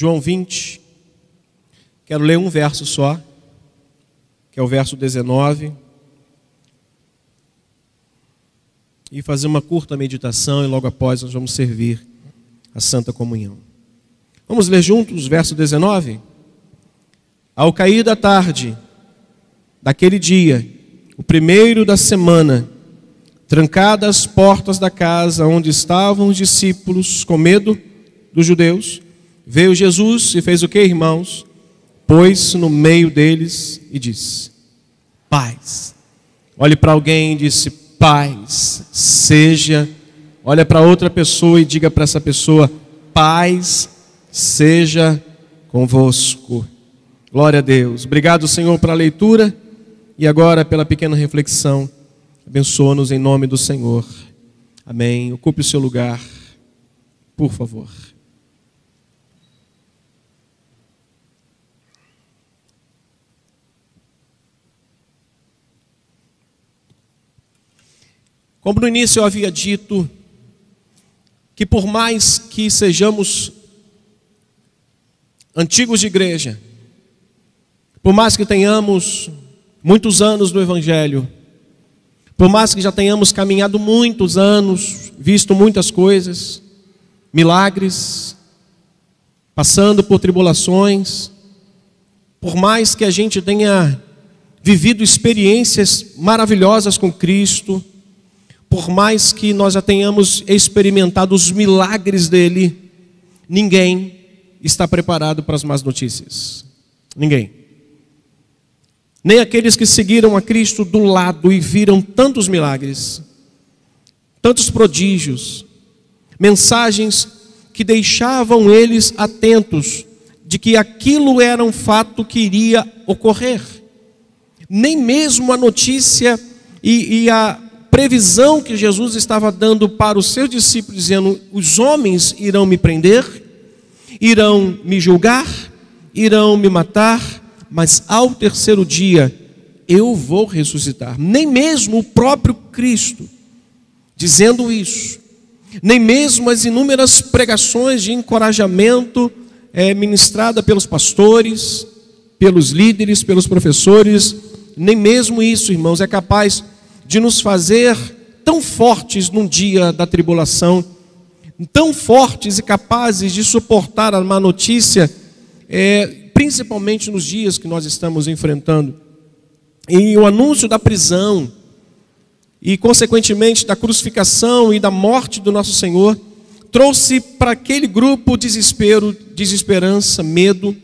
João 20. Quero ler um verso só, que é o verso 19. E fazer uma curta meditação e logo após nós vamos servir a Santa Comunhão. Vamos ler juntos o verso 19? Ao cair da tarde, daquele dia, o primeiro da semana, trancadas as portas da casa onde estavam os discípulos com medo dos judeus, veio Jesus e fez o que, irmãos? Pôs-se no meio deles e disse: Paz. Olhe para alguém e disse: Paz seja. Olha para outra pessoa e diga para essa pessoa: Paz seja convosco. Glória a Deus. Obrigado, Senhor, pela leitura e agora pela pequena reflexão. Abençoa-nos em nome do Senhor. Amém. Ocupe o seu lugar, por favor. Como no início eu havia dito, que por mais que sejamos antigos de igreja, por mais que tenhamos muitos anos no Evangelho, por mais que já tenhamos caminhado muitos anos, visto muitas coisas, milagres, passando por tribulações, por mais que a gente tenha vivido experiências maravilhosas com Cristo, por mais que nós já tenhamos experimentado os milagres dele, ninguém está preparado para as más notícias. Ninguém nem aqueles que seguiram a Cristo do lado e viram tantos milagres, tantos prodígios, mensagens que deixavam eles atentos de que aquilo era um fato que iria ocorrer. Nem mesmo a notícia e, e a previsão que Jesus estava dando para os seus discípulos, dizendo: os homens irão me prender, irão me julgar, irão me matar, mas ao terceiro dia eu vou ressuscitar. Nem mesmo o próprio Cristo dizendo isso, nem mesmo as inúmeras pregações de encorajamento é, ministrada pelos pastores, pelos líderes, pelos professores, nem mesmo isso, irmãos, é capaz de nos fazer tão fortes num dia da tribulação, tão fortes e capazes de suportar a má notícia, é, principalmente nos dias que nós estamos enfrentando. E o anúncio da prisão, e consequentemente da crucificação e da morte do nosso Senhor, trouxe para aquele grupo desespero, desesperança, medo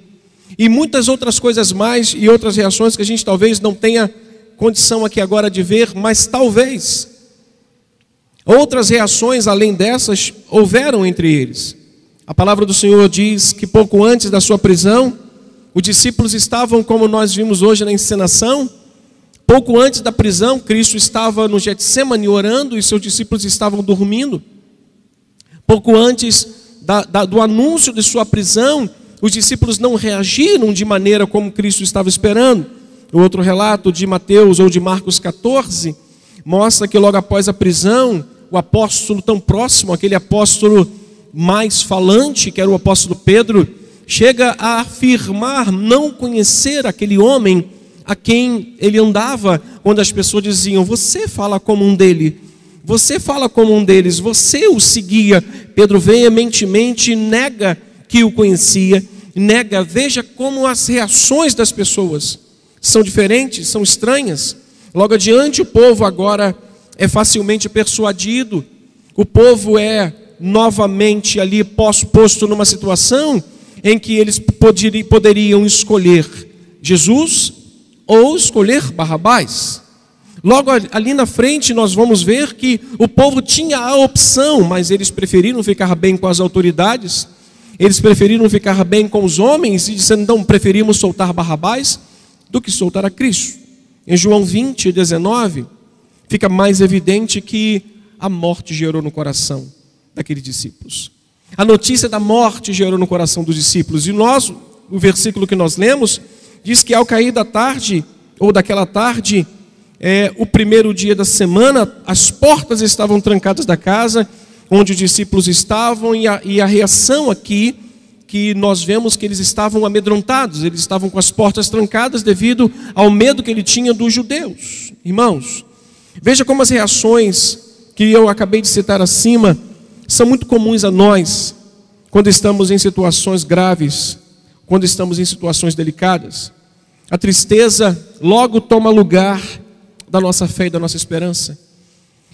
e muitas outras coisas mais e outras reações que a gente talvez não tenha condição aqui agora de ver, mas talvez outras reações além dessas houveram entre eles. A palavra do Senhor diz que pouco antes da sua prisão, os discípulos estavam, como nós vimos hoje na encenação, pouco antes da prisão, Cristo estava no Getsemane orando e seus discípulos estavam dormindo. Pouco antes da, da, do anúncio de sua prisão, os discípulos não reagiram de maneira como Cristo estava esperando. O outro relato de Mateus ou de Marcos 14 mostra que logo após a prisão, o apóstolo tão próximo, aquele apóstolo mais falante, que era o apóstolo Pedro, chega a afirmar não conhecer aquele homem a quem ele andava, quando as pessoas diziam: Você fala como um dele, você fala como um deles, você o seguia. Pedro veementemente nega que o conhecia, nega, veja como as reações das pessoas são diferentes, são estranhas. Logo adiante, o povo agora é facilmente persuadido, o povo é novamente ali posto numa situação em que eles poderiam escolher Jesus ou escolher Barrabás. Logo ali na frente nós vamos ver que o povo tinha a opção, mas eles preferiram ficar bem com as autoridades, eles preferiram ficar bem com os homens e disseram, então preferimos soltar Barrabás do que soltar a Cristo. Em João 20, 19, fica mais evidente que a morte gerou no coração daqueles discípulos. A notícia da morte gerou no coração dos discípulos. E nós, o versículo que nós lemos, diz que ao cair da tarde, ou daquela tarde, é, o primeiro dia da semana, as portas estavam trancadas da casa onde os discípulos estavam, e a, e a reação aqui, que nós vemos que eles estavam amedrontados, eles estavam com as portas trancadas devido ao medo que ele tinha dos judeus. Irmãos, veja como as reações que eu acabei de citar acima são muito comuns a nós quando estamos em situações graves, quando estamos em situações delicadas. A tristeza logo toma lugar da nossa fé e da nossa esperança.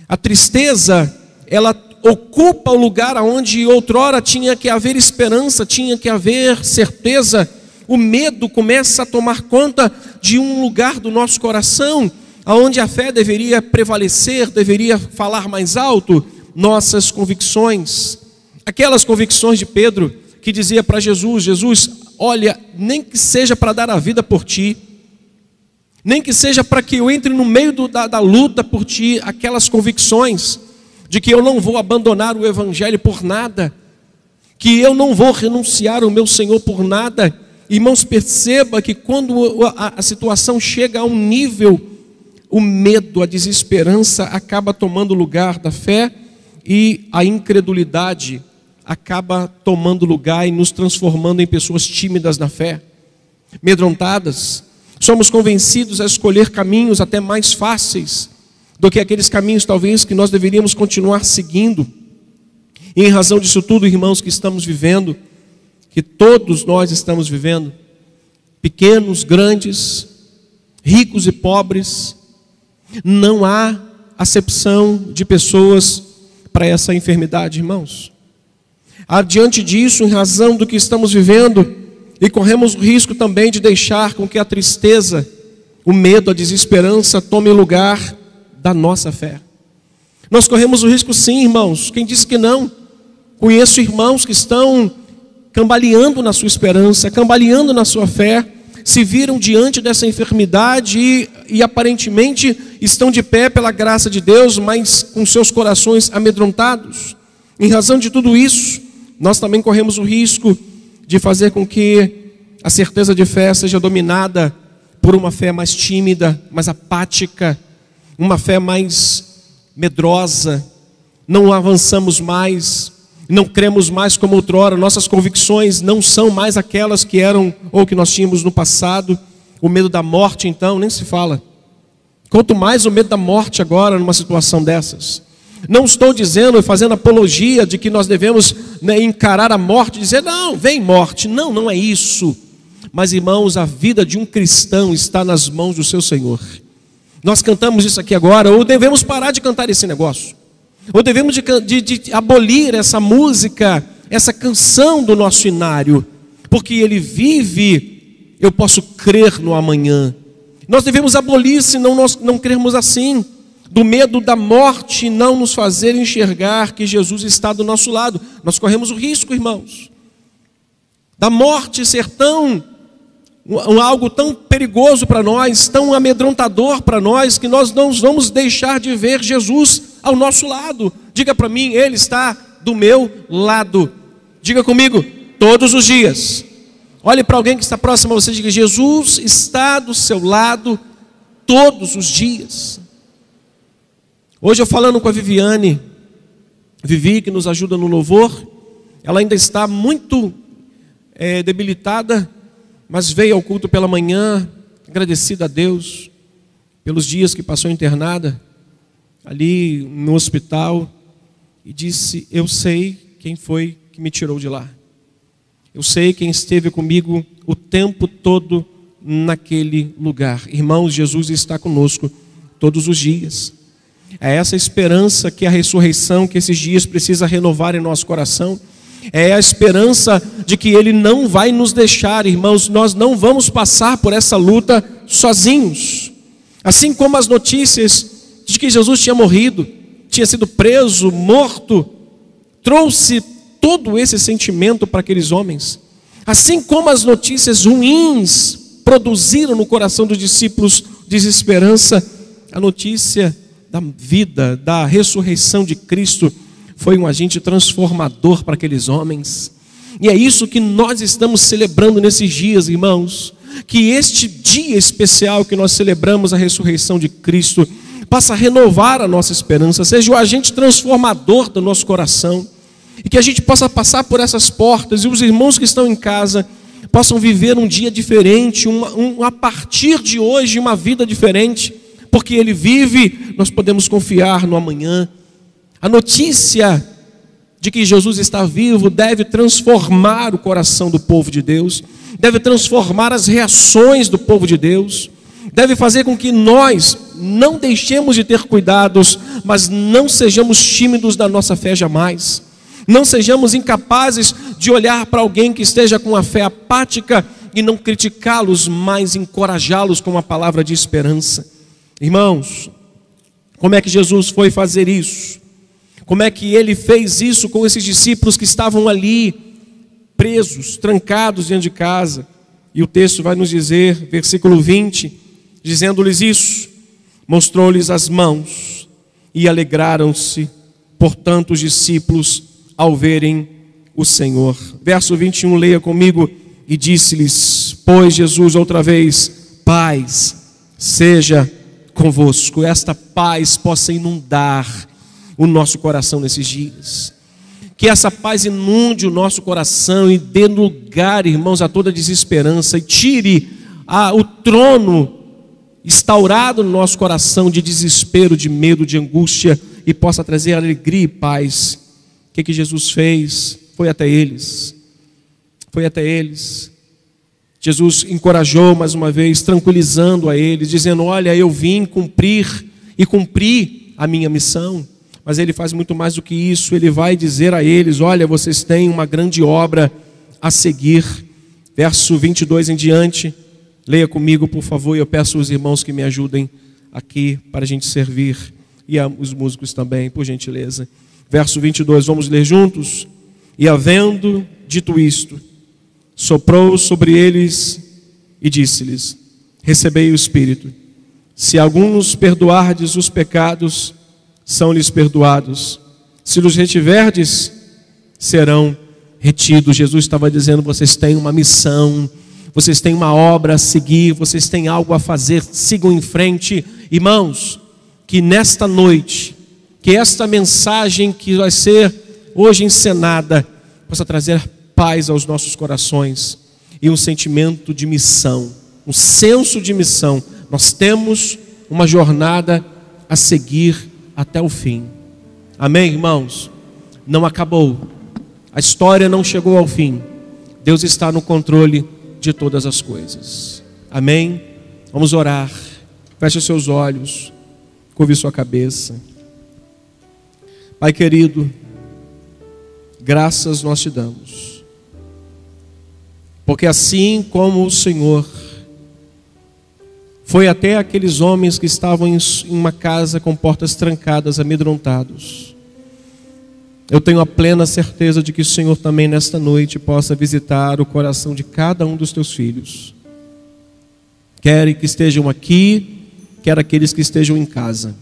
A tristeza, ela ocupa o lugar onde outrora tinha que haver esperança, tinha que haver certeza. O medo começa a tomar conta de um lugar do nosso coração, aonde a fé deveria prevalecer, deveria falar mais alto, nossas convicções. Aquelas convicções de Pedro que dizia para Jesus: Jesus, olha, nem que seja para dar a vida por ti, nem que seja para que eu entre no meio do, da, da luta por ti, aquelas convicções de que eu não vou abandonar o Evangelho por nada, que eu não vou renunciar ao meu Senhor por nada. Irmãos, perceba que quando a, a situação chega a um nível, o medo, a desesperança acaba tomando lugar da fé e a incredulidade acaba tomando lugar e nos transformando em pessoas tímidas na fé, medrontadas. Somos convencidos a escolher caminhos até mais fáceis do que aqueles caminhos, talvez, que nós deveríamos continuar seguindo. E em razão disso tudo, irmãos, que estamos vivendo, que todos nós estamos vivendo, pequenos, grandes, ricos e pobres, não há acepção de pessoas para essa enfermidade, irmãos. Adiante disso, em razão do que estamos vivendo, e corremos o risco também de deixar com que a tristeza, o medo, a desesperança tome lugar da nossa fé. Nós corremos o risco, sim, irmãos. Quem disse que não? Conheço irmãos que estão cambaleando na sua esperança, cambaleando na sua fé, se viram diante dessa enfermidade e, e, aparentemente estão de pé pela graça de Deus, mas com seus corações amedrontados. Em razão de tudo isso, nós também corremos o risco de fazer com que a certeza de fé seja dominada por uma fé mais tímida, mais apática, uma fé mais medrosa, não avançamos mais, não cremos mais como outrora, nossas convicções não são mais aquelas que eram ou que nós tínhamos no passado. O medo da morte, então, nem se fala. Quanto mais o medo da morte agora numa situação dessas. Não estou dizendo e fazendo apologia de que nós devemos né, encarar a morte e dizer, não, vem morte. Não, não é isso. Mas, irmãos, a vida de um cristão está nas mãos do seu Senhor. Nós cantamos isso aqui agora, ou devemos parar de cantar esse negócio, ou devemos de, de, de abolir essa música, essa canção do nosso inário, porque ele vive, eu posso crer no amanhã. Nós devemos abolir, senão nós não crermos assim, do medo da morte não nos fazer enxergar que Jesus está do nosso lado. Nós corremos o risco, irmãos, da morte ser tão um, algo tão perigoso para nós, tão amedrontador para nós, que nós não vamos deixar de ver Jesus ao nosso lado. Diga para mim, Ele está do meu lado. Diga comigo, todos os dias. Olhe para alguém que está próximo a você e diga: Jesus está do seu lado todos os dias. Hoje eu falando com a Viviane, Vivi, que nos ajuda no louvor, ela ainda está muito é, debilitada mas veio ao culto pela manhã, agradecida a Deus pelos dias que passou internada ali no hospital e disse: Eu sei quem foi que me tirou de lá. Eu sei quem esteve comigo o tempo todo naquele lugar. Irmãos, Jesus está conosco todos os dias. É essa esperança que a ressurreição, que esses dias precisa renovar em nosso coração é a esperança de que Ele não vai nos deixar, irmãos, nós não vamos passar por essa luta sozinhos. Assim como as notícias de que Jesus tinha morrido, tinha sido preso, morto, trouxe todo esse sentimento para aqueles homens. Assim como as notícias ruins produziram no coração dos discípulos desesperança, a notícia da vida, da ressurreição de Cristo foi um agente transformador para aqueles homens. E é isso que nós estamos celebrando nesses dias, irmãos. Que este dia especial que nós celebramos a ressurreição de Cristo passa a renovar a nossa esperança, seja o agente transformador do nosso coração. E que a gente possa passar por essas portas e os irmãos que estão em casa possam viver um dia diferente, um, a partir de hoje, uma vida diferente, porque Ele vive, nós podemos confiar no amanhã. A notícia de que Jesus está vivo deve transformar o coração do povo de Deus, deve transformar as reações do povo de Deus, deve fazer com que nós não deixemos de ter cuidados, mas não sejamos tímidos da nossa fé jamais. Não sejamos incapazes de olhar para alguém que esteja com a fé apática e não criticá-los, mas encorajá-los com uma palavra de esperança. Irmãos, como é que Jesus foi fazer isso? Como é que ele fez isso com esses discípulos que estavam ali, presos, trancados dentro de casa? E o texto vai nos dizer, versículo 20, dizendo-lhes isso: mostrou-lhes as mãos e alegraram-se, portanto, os discípulos ao verem o Senhor. Verso 21, leia comigo. E disse-lhes: Pois Jesus, outra vez, paz seja convosco. Esta paz possa inundar o nosso coração nesses dias. Que essa paz inunde o nosso coração e dê lugar, irmãos, a toda desesperança e tire a, o trono instaurado no nosso coração de desespero, de medo, de angústia e possa trazer alegria e paz. O que, que Jesus fez? Foi até eles. Foi até eles. Jesus encorajou mais uma vez, tranquilizando a eles, dizendo: Olha, eu vim cumprir e cumprir a minha missão mas ele faz muito mais do que isso. Ele vai dizer a eles: Olha, vocês têm uma grande obra a seguir. Verso 22 em diante. Leia comigo, por favor, e eu peço aos irmãos que me ajudem aqui para a gente servir. E os músicos também, por gentileza. Verso 22, vamos ler juntos? E havendo dito isto, soprou sobre eles e disse-lhes: Recebei o Espírito. Se alguns perdoardes os pecados, são-lhes perdoados. Se os retiverdes, serão retidos. Jesus estava dizendo: vocês têm uma missão, vocês têm uma obra a seguir, vocês têm algo a fazer, sigam em frente. Irmãos, que nesta noite, que esta mensagem que vai ser hoje encenada, possa trazer paz aos nossos corações e um sentimento de missão, um senso de missão. Nós temos uma jornada a seguir até o fim. Amém, irmãos? Não acabou. A história não chegou ao fim. Deus está no controle de todas as coisas. Amém? Vamos orar. Feche seus olhos. Curve sua cabeça. Pai querido, graças nós te damos. Porque assim como o Senhor foi até aqueles homens que estavam em uma casa com portas trancadas, amedrontados. Eu tenho a plena certeza de que o Senhor também nesta noite possa visitar o coração de cada um dos teus filhos. Quer que estejam aqui, quer aqueles que estejam em casa.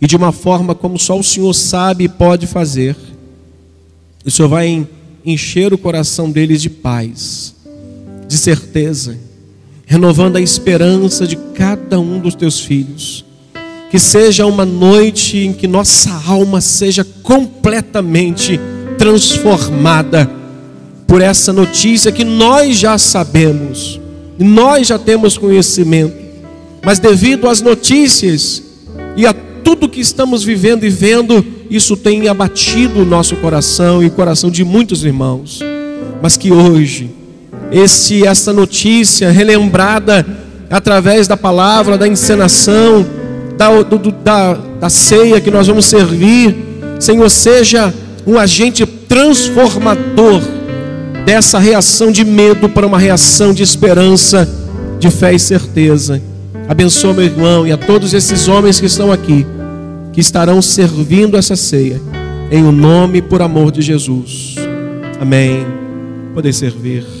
E de uma forma como só o Senhor sabe e pode fazer, o Senhor vai encher o coração deles de paz, de certeza renovando a esperança de cada um dos teus filhos. Que seja uma noite em que nossa alma seja completamente transformada por essa notícia que nós já sabemos, nós já temos conhecimento, mas devido às notícias e a tudo que estamos vivendo e vendo, isso tem abatido o nosso coração e o coração de muitos irmãos. Mas que hoje, esse, essa notícia relembrada através da palavra, da encenação, da, do, da, da ceia que nós vamos servir. Senhor, seja um agente transformador dessa reação de medo para uma reação de esperança, de fé e certeza. Abençoa meu irmão e a todos esses homens que estão aqui, que estarão servindo essa ceia, em o nome e por amor de Jesus. Amém. Poder servir.